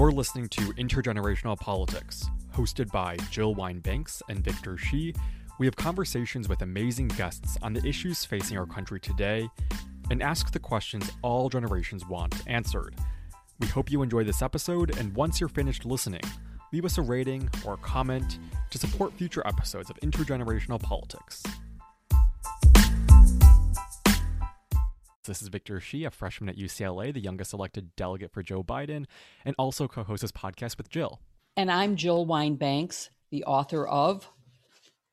You're listening to Intergenerational Politics, hosted by Jill Wine-Banks and Victor Shi. We have conversations with amazing guests on the issues facing our country today and ask the questions all generations want answered. We hope you enjoy this episode, and once you're finished listening, leave us a rating or a comment to support future episodes of Intergenerational Politics. This is Victor Shi, a freshman at UCLA, the youngest elected delegate for Joe Biden, and also co hosts this podcast with Jill. And I'm Jill Wine-Banks, the author of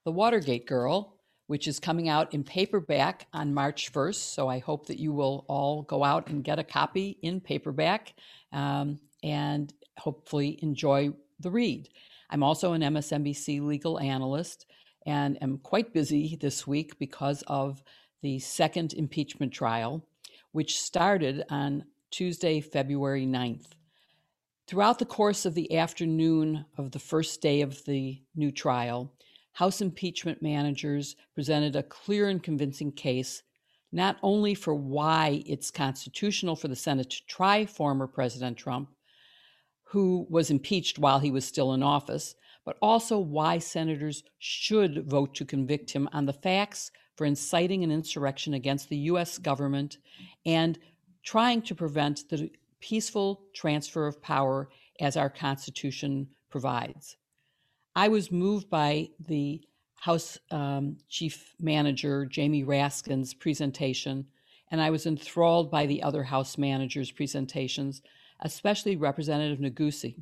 The Watergate Girl, which is coming out in paperback on March 1st. So I hope that you will all go out and get a copy in paperback um, and hopefully enjoy the read. I'm also an MSNBC legal analyst and am quite busy this week because of the second impeachment trial, which started on Tuesday, February 9th. Throughout the course of the afternoon of the first day of the new trial, House impeachment managers presented a clear and convincing case not only for why it's constitutional for the Senate to try former President Trump, who was impeached while he was still in office, but also why senators should vote to convict him on the facts for inciting an insurrection against the U.S. government and trying to prevent the peaceful transfer of power as our Constitution provides. I was moved by the House um, Chief Manager, Jamie Raskin's presentation, and I was enthralled by the other House managers' presentations, especially Representative Neguse.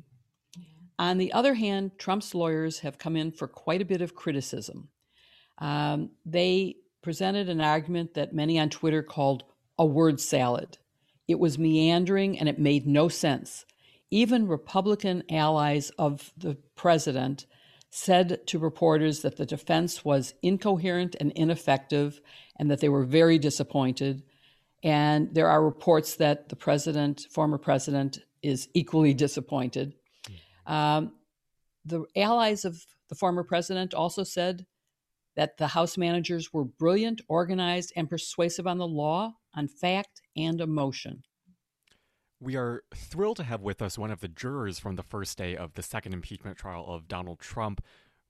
On the other hand, Trump's lawyers have come in for quite a bit of criticism. Um, they presented an argument that many on Twitter called a word salad. It was meandering and it made no sense. Even Republican allies of the president said to reporters that the defense was incoherent and ineffective and that they were very disappointed. And there are reports that the president, former president, is equally disappointed. Um, the allies of the former president also said that the House managers were brilliant, organized, and persuasive on the law, on fact, and emotion. We are thrilled to have with us one of the jurors from the first day of the second impeachment trial of Donald Trump,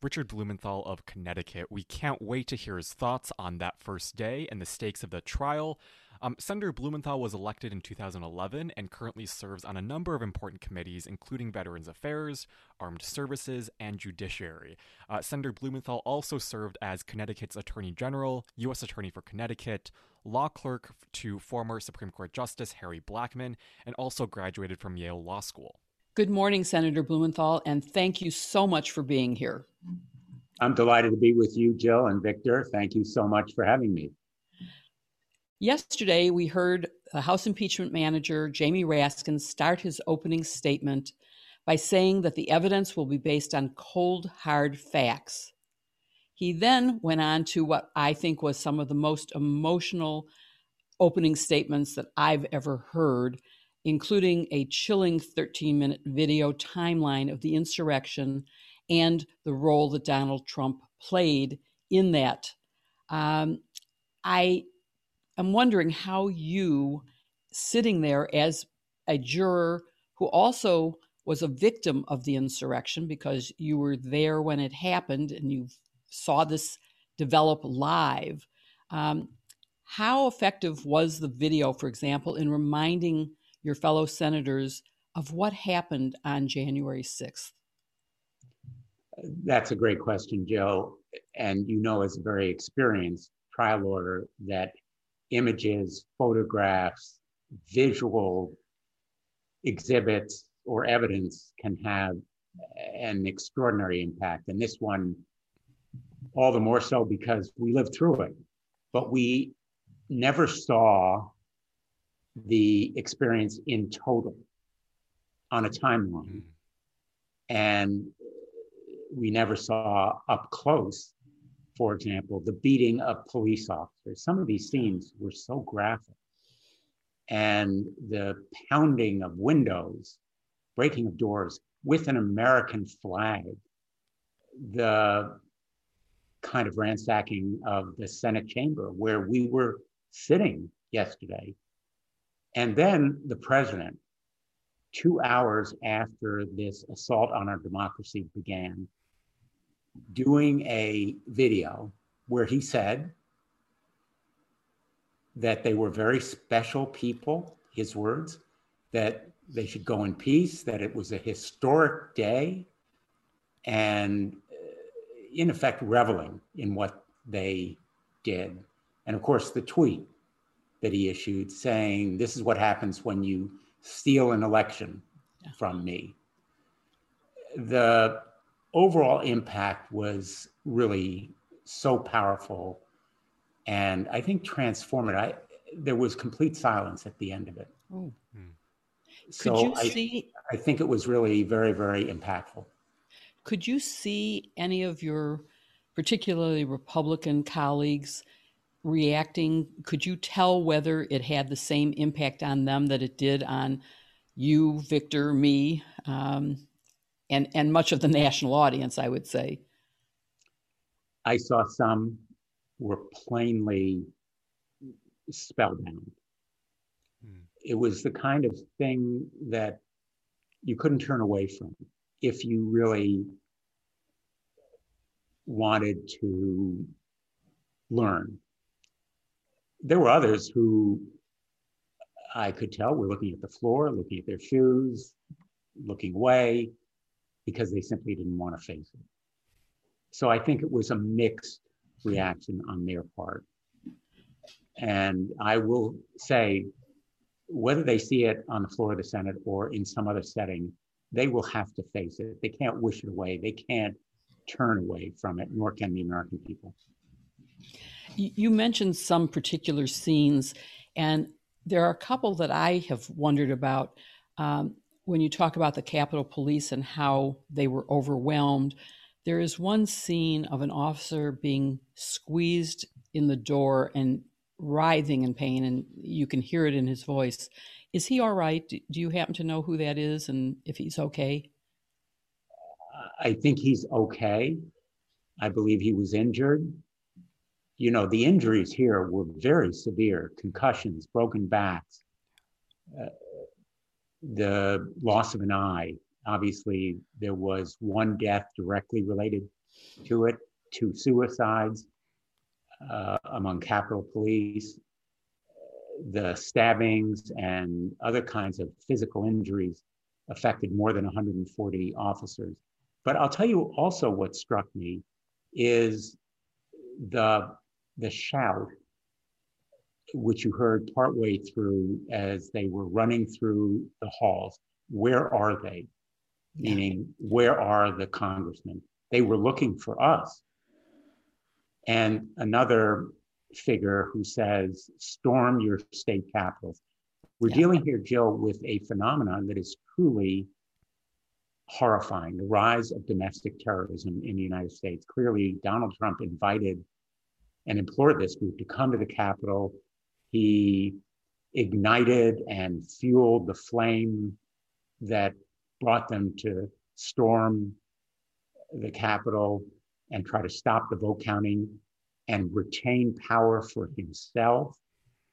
Richard Blumenthal of Connecticut. We can't wait to hear his thoughts on that first day and the stakes of the trial. Um, Senator Blumenthal was elected in 2011 and currently serves on a number of important committees, including Veterans Affairs, Armed Services, and Judiciary. Uh, Senator Blumenthal also served as Connecticut's Attorney General, U.S. Attorney for Connecticut, law clerk to former Supreme Court Justice Harry Blackmun, and also graduated from Yale Law School. Good morning, Senator Blumenthal, and thank you so much for being here. I'm delighted to be with you, Jill and Victor. Thank you so much for having me. Yesterday, we heard the House impeachment manager, Jamie Raskin, start his opening statement by saying that the evidence will be based on cold, hard facts. He then went on to what I think was some of the most emotional opening statements that I've ever heard, including a chilling 13 minute video timeline of the insurrection and the role that Donald Trump played in that. Um, I I'm wondering how you, sitting there as a juror who also was a victim of the insurrection because you were there when it happened and you saw this develop live. Um, how effective was the video, for example, in reminding your fellow senators of what happened on January 6th? That's a great question, Joe. And you know, as a very experienced trial lawyer, that images, photographs, visual exhibits, or evidence can have an extraordinary impact. And this one, all the more so because we lived through it. But we never saw the experience in total on a timeline. Mm-hmm. And we never saw up close for example, the beating of police officers. Some of these scenes were so graphic. And the pounding of windows, breaking of doors with an American flag, the kind of ransacking of the Senate chamber where we were sitting yesterday. And then the president two hours after this assault on our democracy began, doing a video where he said that they were very special people, his words, that they should go in peace, that it was a historic day, and uh, in effect, reveling in what they did. And of course, the tweet that he issued saying, This is what happens when you steal an election yeah. from me. The overall impact was really so powerful and I think transformative. I, there was complete silence at the end of it. Hmm. So Could you I, see? I think it was really very, very impactful. Could you see any of your, particularly Republican colleagues, reacting? Could you tell whether it had the same impact on them that it did on you, Victor, me, um, and and much of the national audience? I would say. I saw some were plainly spellbound. Hmm. It was the kind of thing that you couldn't turn away from if you really wanted to learn. There were others who I could tell were looking at the floor, looking at their shoes, looking away because they simply didn't want to face it. So I think it was a mixed reaction on their part. And I will say, whether they see it on the floor of the Senate or in some other setting, they will have to face it. They can't wish it away. They can't turn away from it, nor can the American people. You mentioned some particular scenes, and there are a couple that I have wondered about. Um, when you talk about the Capitol Police and how they were overwhelmed, there is one scene of an officer being squeezed in the door and writhing in pain, and you can hear it in his voice. Is he all right? Do you happen to know who that is and if he's okay? I think he's okay. I believe he was injured. You know, the injuries here were very severe concussions, broken backs, uh, the loss of an eye, Obviously, there was one death directly related to it, two suicides uh, among Capitol Police, the stabbings and other kinds of physical injuries affected more than 140 officers. But I'll tell you also what struck me is the, the shout, which you heard partway through as they were running through the halls. Where are they? meaning where are the congressmen? They were looking for us. And another figure who says, storm your state capitols. We're yeah. dealing here, Jill, with a phenomenon that is truly horrifying the rise of domestic terrorism in the United States. Clearly, Donald Trump invited and implored this group to come to the Capitol. He ignited and fueled the flame that brought them to storm the Capitol and try to stop the vote counting and retain power for himself.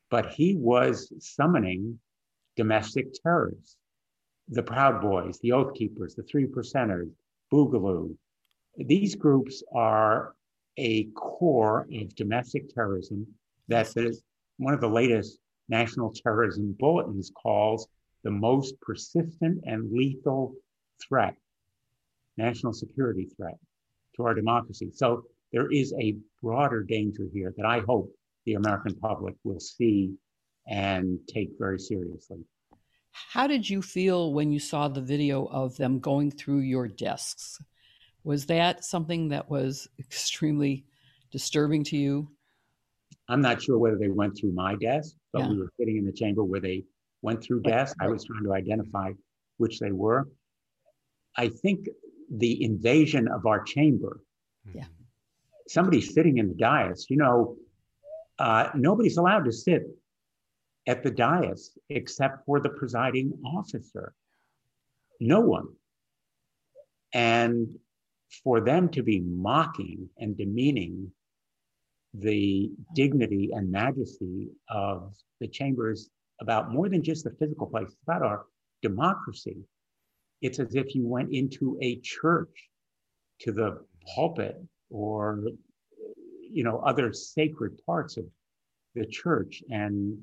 But he was summoning domestic terrorists, the Proud Boys, the Oath Keepers, the Three Percenters, Boogaloo. These groups are a core of domestic terrorism that is one of the latest national terrorism bulletins calls the most persistent and lethal threat, national security threat to our democracy. So there is a broader danger here that I hope the American public will see and take very seriously. How did you feel when you saw the video of them going through your desks? Was that something that was extremely disturbing to you? I'm not sure whether they went through my desk, but yeah. we were sitting in the chamber where they went through desks. I was trying to identify which they were. I think the invasion of our chamber. Yeah. Somebody sitting in the dais, you know, uh, nobody's allowed to sit at the dais except for the presiding officer. No one. And for them to be mocking and demeaning the dignity and majesty of the chambers about more than just the physical place, it's about our democracy. It's as if you went into a church to the pulpit or you know other sacred parts of the church and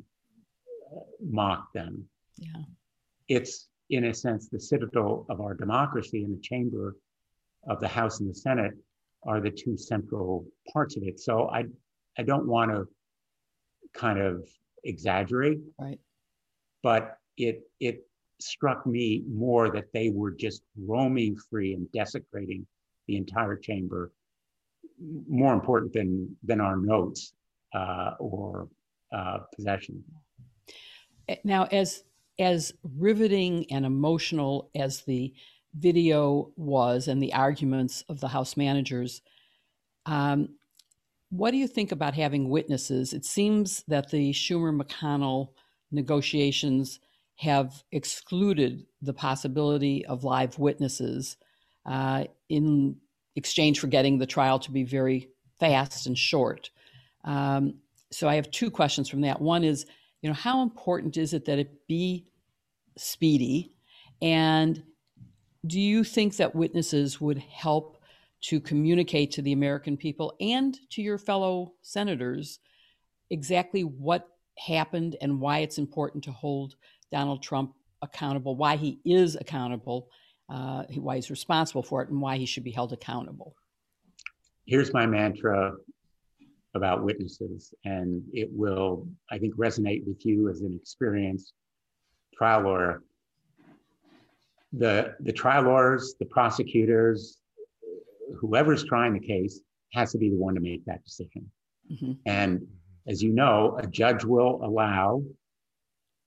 uh, mock them. Yeah. It's in a sense the citadel of our democracy and the chamber of the House and the Senate are the two central parts of it. So I I don't want to kind of exaggerate. Right. But it it struck me more that they were just roaming free and desecrating the entire chamber, more important than than our notes uh, or uh, possession. Eh, now, as as riveting and emotional as the video was and the arguments of the House managers, um, what do you think about having witnesses? It seems that the Schumer McConnell negotiations have excluded the possibility of live witnesses uh, in exchange for getting the trial to be very fast and short. Um, so I have two questions from that. One is, you know, how important is it that it be speedy? And do you think that witnesses would help to communicate to the American people and to your fellow senators exactly what happened and why it's important to hold Donald Trump accountable, why he is accountable, uh, why he's responsible for it, and why he should be held accountable. Here's my mantra about witnesses, and it will, I think, resonate with you as an experienced trial lawyer. The, the trial lawyers, the prosecutors, whoever's trying the case has to be the one to make that decision. Mm-hmm. And as you know, a judge will allow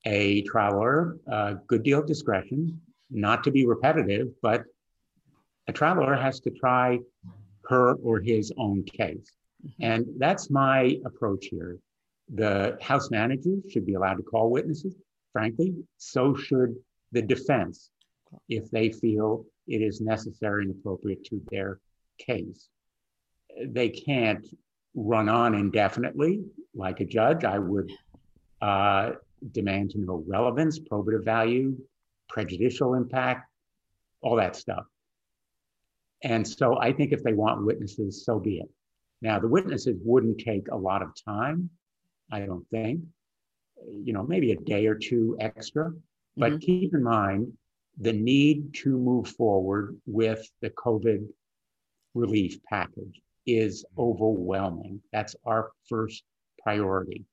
a trial lawyer a good deal of discretion, not to be repetitive, but a trial lawyer has to try her or his own case. Mm-hmm. And that's my approach here. The House managers should be allowed to call witnesses. Frankly, so should the defense if they feel it is necessary and appropriate to their case. They can't run on indefinitely like a judge. I would uh, demand to know relevance, probative value, prejudicial impact, all that stuff. And so I think if they want witnesses, so be it. Now, the witnesses wouldn't take a lot of time, I don't think, you know, maybe a day or two extra. But mm-hmm. keep in mind the need to move forward with the COVID relief package is mm-hmm. overwhelming. That's our first priority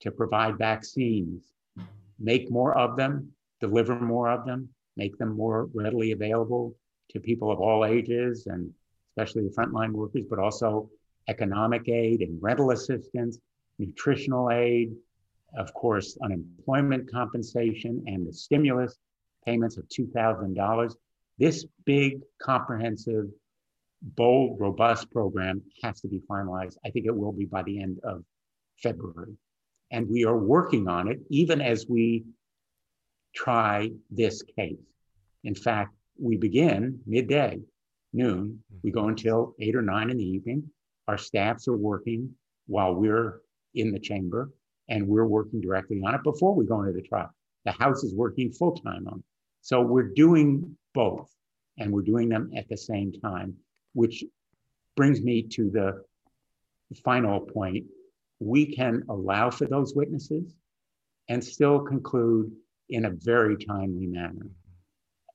to provide vaccines, mm-hmm. make more of them, deliver more of them, make them more readily available to people of all ages and especially the frontline workers, but also economic aid and rental assistance, nutritional aid, of course, unemployment compensation and the stimulus payments of $2,000. This big, comprehensive bold, robust program has to be finalized. I think it will be by the end of February. And we are working on it even as we try this case. In fact, we begin midday, noon. We go until eight or nine in the evening. Our staffs are working while we're in the chamber, and we're working directly on it before we go into the trial. The House is working full time on it. So we're doing both, and we're doing them at the same time which brings me to the final point. We can allow for those witnesses and still conclude in a very timely manner.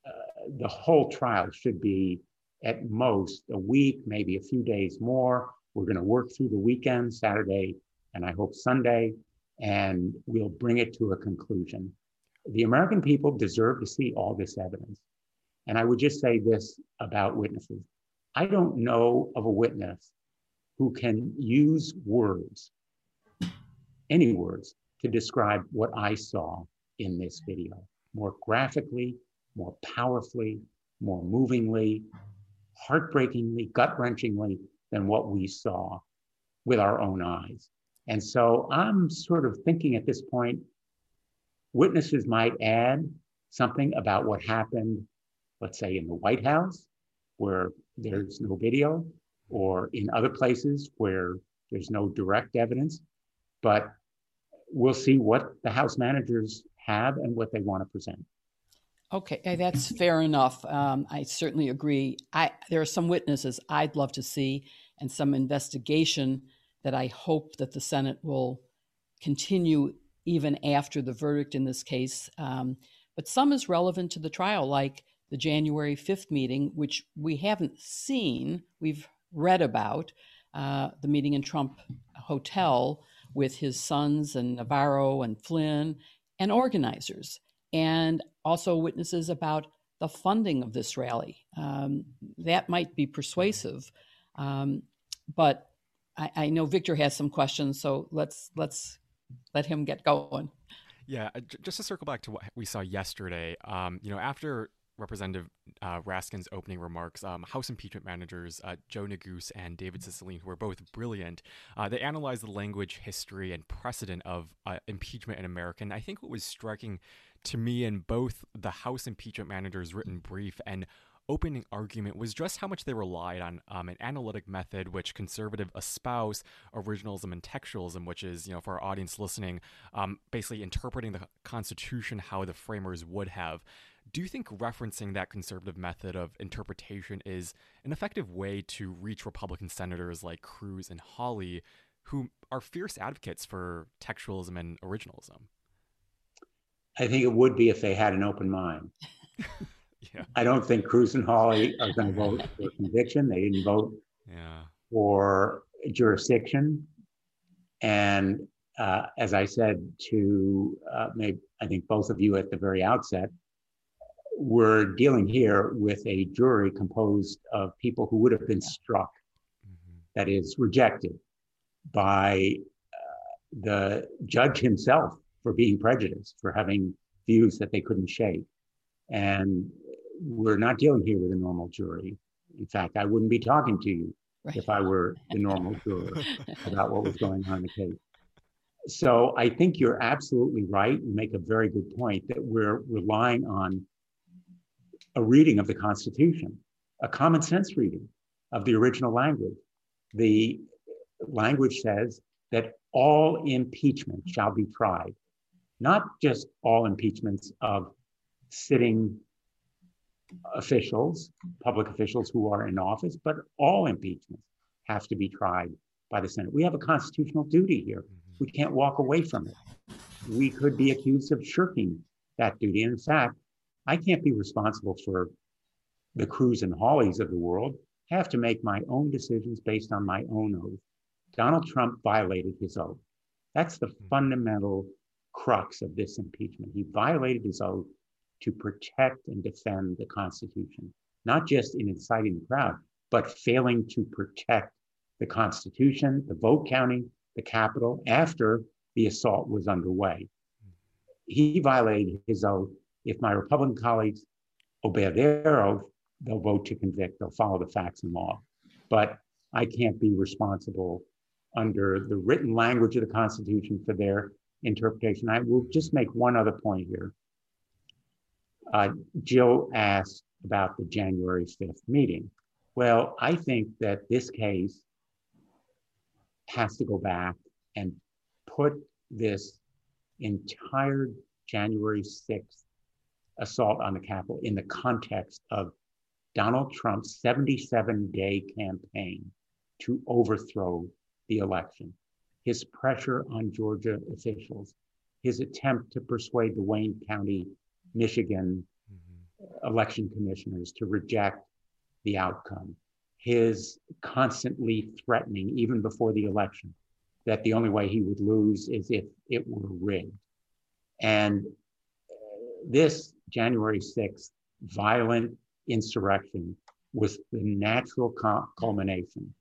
Uh, the whole trial should be at most a week, maybe a few days more. We're going to work through the weekend, Saturday, and I hope Sunday, and we'll bring it to a conclusion. The American people deserve to see all this evidence. And I would just say this about witnesses I don't know of a witness who can use words, any words, to describe what I saw in this video more graphically, more powerfully, more movingly, heartbreakingly, gut wrenchingly than what we saw with our own eyes. And so I'm sort of thinking at this point, witnesses might add something about what happened, let's say in the White House, where there's no video, or in other places where there's no direct evidence. But we'll see what the House managers have and what they want to present. Okay, that's fair enough. Um, I certainly agree. I, there are some witnesses I'd love to see and some investigation that I hope that the Senate will continue even after the verdict in this case. Um, but some is relevant to the trial, like the January 5th meeting, which we haven't seen, we've read about, uh, the meeting in Trump Hotel with his sons and Navarro and Flynn and organizers, and also witnesses about the funding of this rally. Um, that might be persuasive, um, but I, I, know Victor has some questions, so let's let's let him get going. Yeah, just to circle back to what we saw yesterday, um, you know, after Representative uh, Raskin's opening remarks, um, House impeachment managers uh, Joe Neguse and David Cicilline, who are both brilliant, uh, they analyzed the language, history, and precedent of uh, impeachment in America. And I think what was striking to me in both the House impeachment managers' written brief and opening argument was just how much they relied on um, an analytic method which conservative espouse originalism and textualism which is you know for our audience listening um, basically interpreting the constitution how the framers would have do you think referencing that conservative method of interpretation is an effective way to reach Republican senators like Cruz and Hawley, who are fierce advocates for textualism and originalism? I think it would be if they had an open mind. yeah. I don't think Cruz and Hawley are going to vote for conviction. They didn't vote yeah. for jurisdiction. And uh, as I said to uh, maybe I think both of you at the very outset, we're dealing here with a jury composed of people who would have been struck, mm-hmm. that is, rejected by uh, the judge himself for being prejudiced, for having views that they couldn't shake. And we're not dealing here with a normal jury. In fact, I wouldn't be talking to you right. if I were the normal juror about what was going on in the case. So I think you're absolutely right. You make a very good point that we're relying on a reading of the Constitution, a common sense reading of the original language. The language says that all impeachment shall be tried, not just all impeachments of sitting officials, public officials who are in office, but all impeachments have to be tried by the Senate. We have a constitutional duty here. We can't walk away from it. We could be accused of shirking that duty. And in fact, I can't be responsible for the Cruz and Hawleys of the world. I have to make my own decisions based on my own oath. Donald Trump violated his oath. That's the hmm. fundamental crux of this impeachment. He violated his oath to protect and defend the Constitution, not just in inciting the crowd, but failing to protect the Constitution, the vote counting, the Capitol after the assault was underway. He violated his oath if my Republican colleagues obey their oath, they'll vote to convict, they'll follow the facts and law. But I can't be responsible under the written language of the Constitution for their interpretation. I will just make one other point here. Uh, Jill asked about the January 5th meeting. Well, I think that this case has to go back and put this entire January 6th assault on the Capitol in the context of Donald Trump's 77 day campaign to overthrow the election, his pressure on Georgia officials, his attempt to persuade the Wayne County, Michigan mm-hmm. election commissioners to reject the outcome, his constantly threatening, even before the election, that the only way he would lose is if it were rigged. And this January 6th violent insurrection was the natural culmination.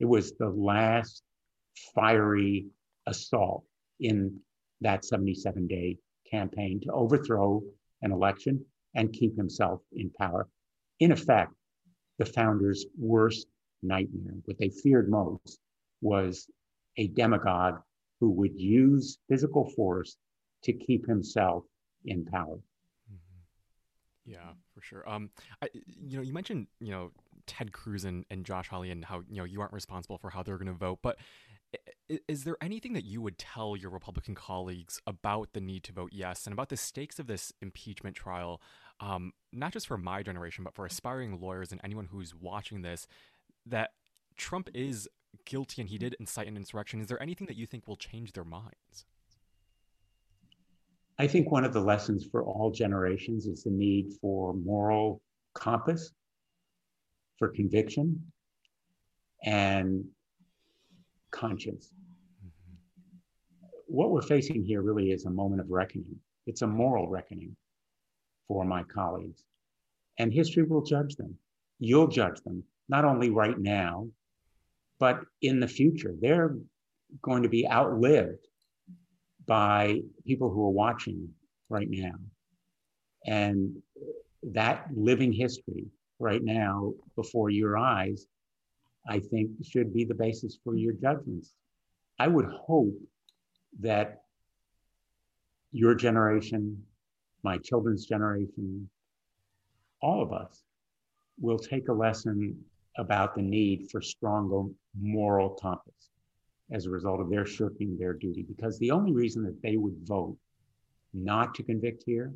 It was the last fiery assault in that 77 day campaign to overthrow an election and keep himself in power. In effect, the founders' worst nightmare, what they feared most, was a demagogue who would use physical force to keep himself in power. Yeah, for sure. Um, I, you know, you mentioned you know Ted Cruz and, and Josh Hawley and how you know you aren't responsible for how they're going to vote, but Is there anything that you would tell your Republican colleagues about the need to vote yes and about the stakes of this impeachment trial, um, not just for my generation, but for aspiring lawyers and anyone who's watching this, that Trump is guilty and he did incite an insurrection? Is there anything that you think will change their minds? I think one of the lessons for all generations is the need for moral compass, for conviction, and conscience. Mm-hmm. What we're facing here really is a moment of reckoning. It's a moral reckoning for my colleagues. And history will judge them. You'll judge them, not only right now, but in the future. They're going to be outlived by people who are watching right now. And that living history right now before your eyes, I think should be the basis for your judgments. I would hope that your generation, my children's generation, all of us will take a lesson about the need for stronger moral compass as a result of their shirking their duty. Because the only reason that they would vote not to convict here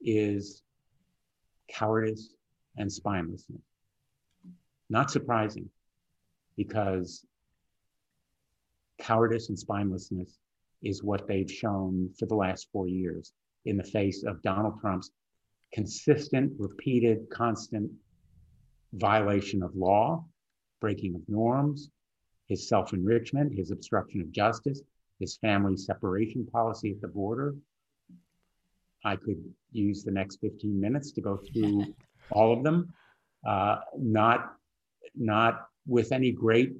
is cowardice and spinelessness. Not surprising, because cowardice and spinelessness is what they've shown for the last four years in the face of Donald Trump's consistent, repeated, constant violation of law, breaking of norms, his self enrichment, his obstruction of justice, his family separation policy at the border. I could use the next 15 minutes to go through all of them, uh, not, not with any great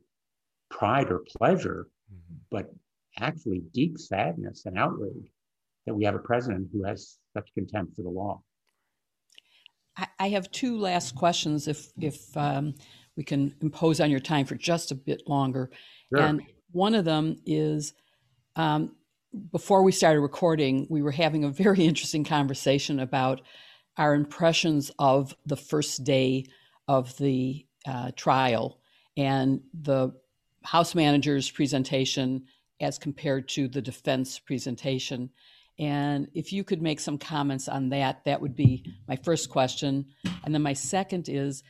pride or pleasure, mm-hmm. but actually deep sadness and outrage that we have a president who has such contempt for the law. I have two last questions, if if um, we can impose on your time for just a bit longer. Sure. And one of them is um, before we started recording, we were having a very interesting conversation about our impressions of the first day of the uh, trial and the House manager's presentation as compared to the defense presentation. And if you could make some comments on that, that would be my first question. And then my second is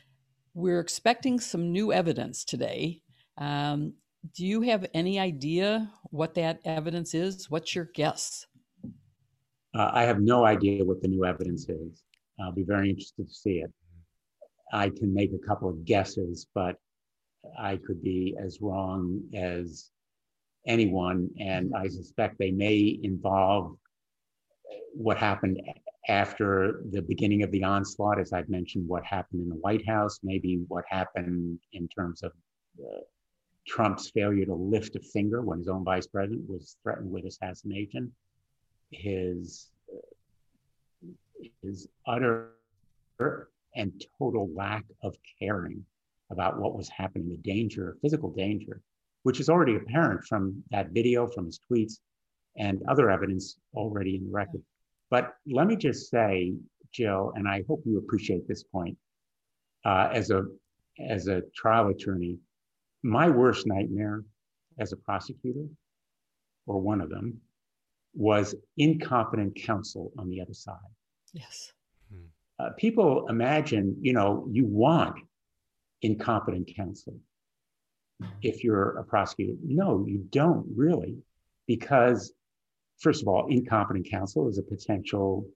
we're expecting some new evidence today. Um, do you have any idea what that evidence is? What's your guess? Uh, I have no idea what the new evidence is. I'll be very interested to see it. I can make a couple of guesses, but I could be as wrong as anyone. And I suspect they may involve what happened after the beginning of the onslaught, as I've mentioned, what happened in the White House, maybe what happened in terms of uh, Trump's failure to lift a finger when his own vice president was threatened with assassination, his uh, his utter and total lack of caring about what was happening, the danger, physical danger, which is already apparent from that video, from his tweets, and other evidence already in the record. But let me just say, Jill, and I hope you appreciate this point, uh, as a as a trial attorney, my worst nightmare as a prosecutor, or one of them, was incompetent counsel on the other side. Yes. Uh, people imagine, you know, you want incompetent counsel if you're a prosecutor. No, you don't really, because first of all, incompetent counsel is a potential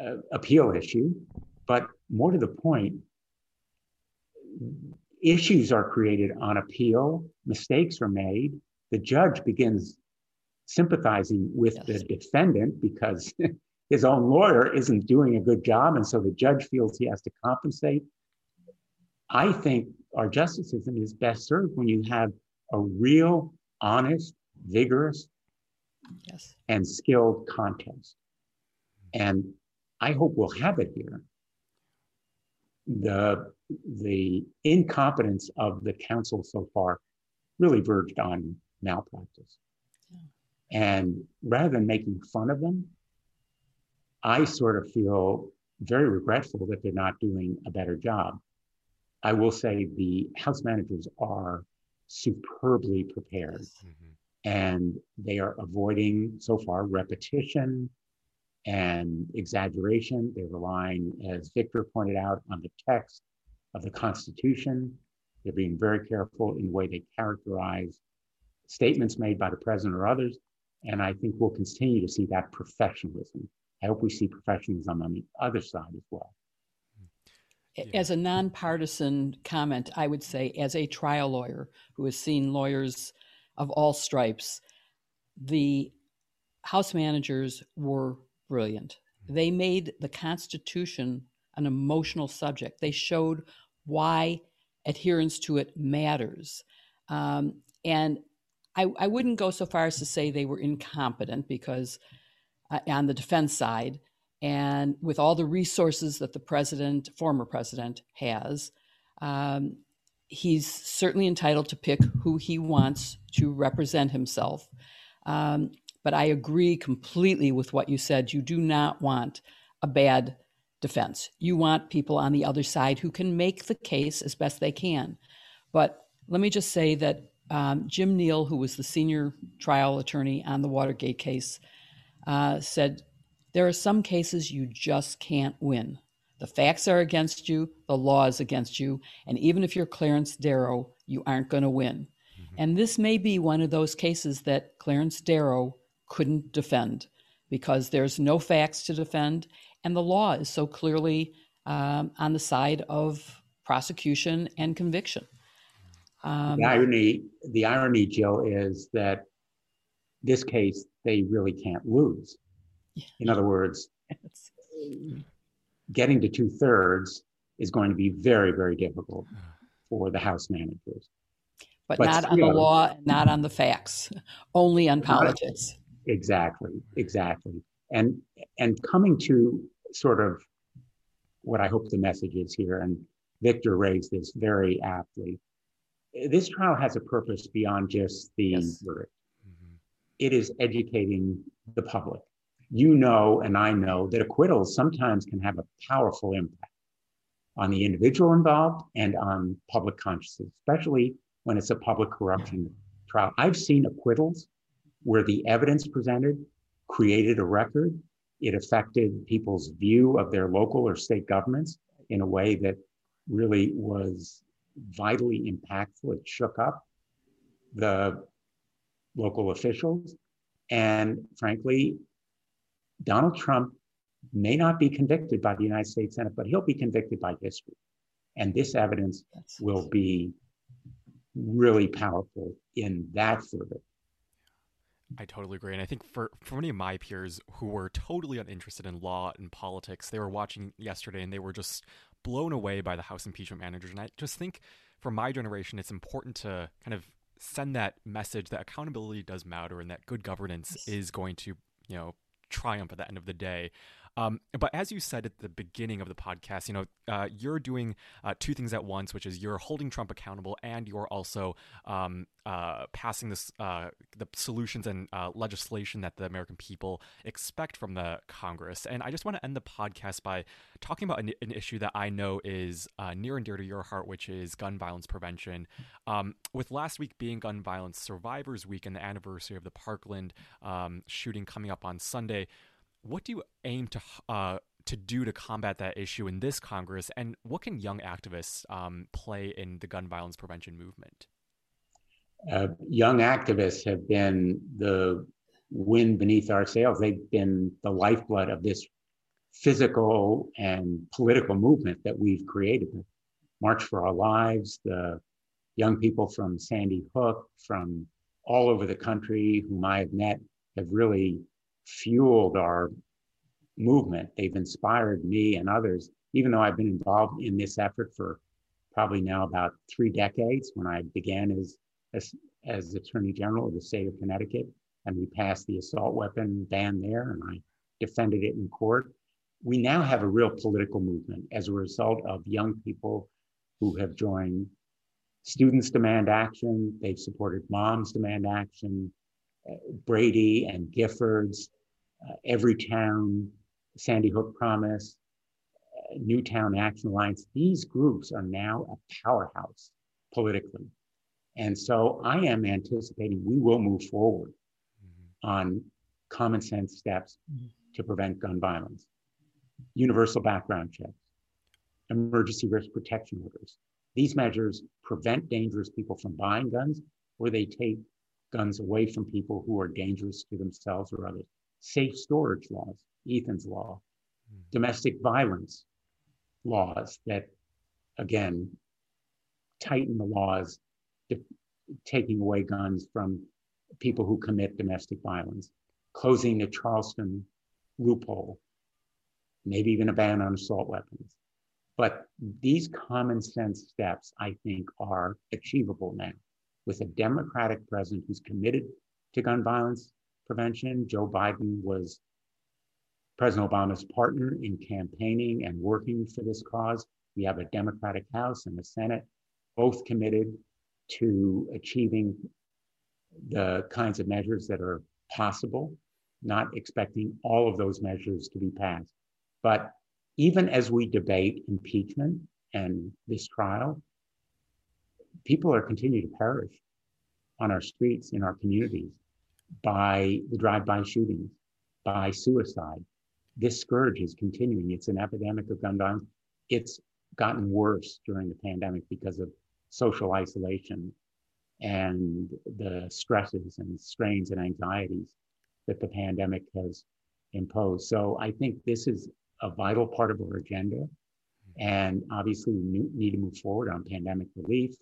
uh, appeal issue, but more to the point, issues are created on appeal, mistakes are made, the judge begins sympathizing with yes. the defendant because his own lawyer isn't doing a good job, and so the judge feels he has to compensate. I think our justice system is best served when you have a real, honest, vigorous, yes. and skilled contest. And I hope we'll have it here. The, the incompetence of the counsel so far really verged on malpractice. Yeah. And rather than making fun of them, I sort of feel very regretful that they're not doing a better job. I will say the house managers are superbly prepared. Mm-hmm. And they are avoiding, so far, repetition and exaggeration. They're relying, as Victor pointed out, on the text of the Constitution. They're being very careful in the way they characterize statements made by the president or others. And I think we'll continue to see that professionalism. I hope we see professionalism on the other side as well. As a nonpartisan comment, I would say, as a trial lawyer who has seen lawyers of all stripes, the House managers were brilliant. They made the Constitution an emotional subject. They showed why adherence to it matters. Um, and I, I, wouldn't go so far as to say they were incompetent because uh, on the defense side, and with all the resources that the president, former president, has, um, he's certainly entitled to pick who he wants to represent himself. Um, but I agree completely with what you said. You do not want a bad defense. You want people on the other side who can make the case as best they can. But let me just say that um, Jim Neal, who was the senior trial attorney on the Watergate case, uh, said there are some cases you just can't win. The facts are against you, the law is against you, and even if you're Clarence Darrow, you aren't going to win. Mm-hmm. And this may be one of those cases that Clarence Darrow couldn't defend because there's no facts to defend and the law is so clearly um, on the side of prosecution and conviction. Um, the irony, the irony, Jill, is that this case they really can't lose. Yeah. In other words, getting to two thirds is going to be very, very difficult for the House managers. But, but not on the law, not on the facts, only on politics. Exactly, exactly. And and coming to sort of what I hope the message is here, and Victor raised this very aptly. This trial has a purpose beyond just the yes. verdict. It is educating the public. You know, and I know that acquittals sometimes can have a powerful impact on the individual involved and on public consciousness, especially when it's a public corruption trial. I've seen acquittals where the evidence presented created a record it affected people's view of their local or state governments in a way that really was vitally impactful. It shook up the local officials. And frankly, Donald Trump may not be convicted by the United States Senate, but he'll be convicted by history. And this evidence will be really powerful in that verdict. I totally agree. And I think for, for many of my peers who were totally uninterested in law and politics, they were watching yesterday and they were just blown away by the House impeachment managers. And I just think for my generation, it's important to kind of send that message that accountability does matter and that good governance is going to, you know, triumph at the end of the day. Um, but as you said at the beginning of the podcast, you know, uh, you're doing uh, two things at once, which is you're holding Trump accountable and you're also um, uh, passing this uh, the solutions and uh, legislation that the American people expect from the Congress. And I just want to end the podcast by talking about an, an issue that I know is uh, near and dear to your heart, which is gun violence prevention. Um, with last week being Gun Violence Survivors Week and the anniversary of the Parkland um, shooting coming up on Sunday what do you aim to uh, to do to combat that issue in this Congress, and what can young activists um, play in the gun violence prevention movement? Uh, young activists have been the wind beneath our sails. They've been the lifeblood of this physical and political movement that we've created. The March for Our Lives, the young people from Sandy Hook, from all over the country whom I have met, have really fueled our movement. They've inspired me and others, even though I've been involved in this effort for probably now about three decades when I began as, as, as Attorney General of the state of Connecticut. And we passed the assault weapon ban there, and I defended it in court. We now have a real political movement as a result of young people who have joined Students Demand Action, they've supported Moms Demand Action, Brady and Giffords, uh, Everytown, Sandy Hook Promise, uh, Newtown Action Alliance. These groups are now a powerhouse politically. And so I am anticipating we will move forward mm-hmm. on common sense steps mm-hmm. to prevent gun violence, universal background checks, emergency risk protection orders. These measures prevent dangerous people from buying guns or they take guns away from people who are dangerous to themselves or others. Safe storage laws, Ethan's law, mm-hmm. domestic violence laws that, again, tighten the laws taking away guns from people who commit domestic violence, closing the Charleston loophole, maybe even a ban on assault weapons. But these common sense steps, I think, are achievable now with a Democratic president who's committed to gun violence prevention. Joe Biden was President Obama's partner in campaigning and working for this cause. We have a Democratic House and a Senate, both committed to achieving the kinds of measures that are possible, not expecting all of those measures to be passed. But even as we debate impeachment and this trial, people are continuing to perish on our streets in our communities by the drive-by shootings, by suicide. This scourge is continuing. It's an epidemic of gun violence. It's gotten worse during the pandemic because of social isolation and the stresses and strains and anxieties that the pandemic has imposed. So I think this is a vital part of our agenda. Mm-hmm. And obviously, we need to move forward on pandemic relief,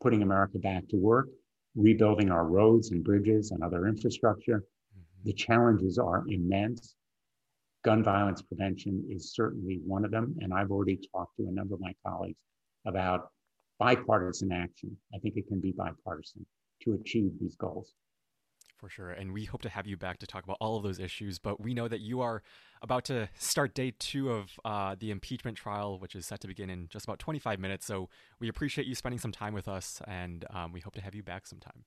putting America back to work, rebuilding our roads and bridges and other infrastructure. Mm-hmm. The challenges are immense. Gun violence prevention is certainly one of them. And I've already talked to a number of my colleagues about bipartisan action. I think it can be bipartisan to achieve these goals. For sure. And we hope to have you back to talk about all of those issues. But we know that you are about to start day two of uh, the impeachment trial, which is set to begin in just about 25 minutes. So we appreciate you spending some time with us, and um, we hope to have you back sometime.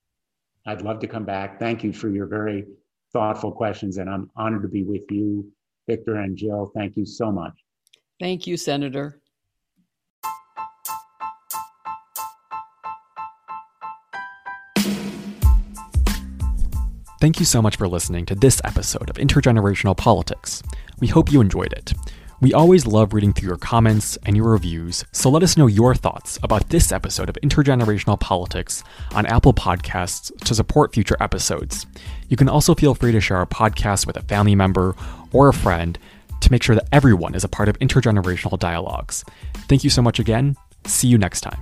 I'd love to come back. Thank you for your very thoughtful questions. And I'm honored to be with you, Victor and Jill. Thank you so much. Thank you, Senator. Thank you so much for listening to this episode of Intergenerational Politics. We hope you enjoyed it. We always love reading through your comments and your reviews, so let us know your thoughts about this episode of Intergenerational Politics on Apple Podcasts to support future episodes. You can also feel free to share our podcast with a family member or a friend to make sure that everyone is a part of intergenerational dialogues. Thank you so much again. See you next time.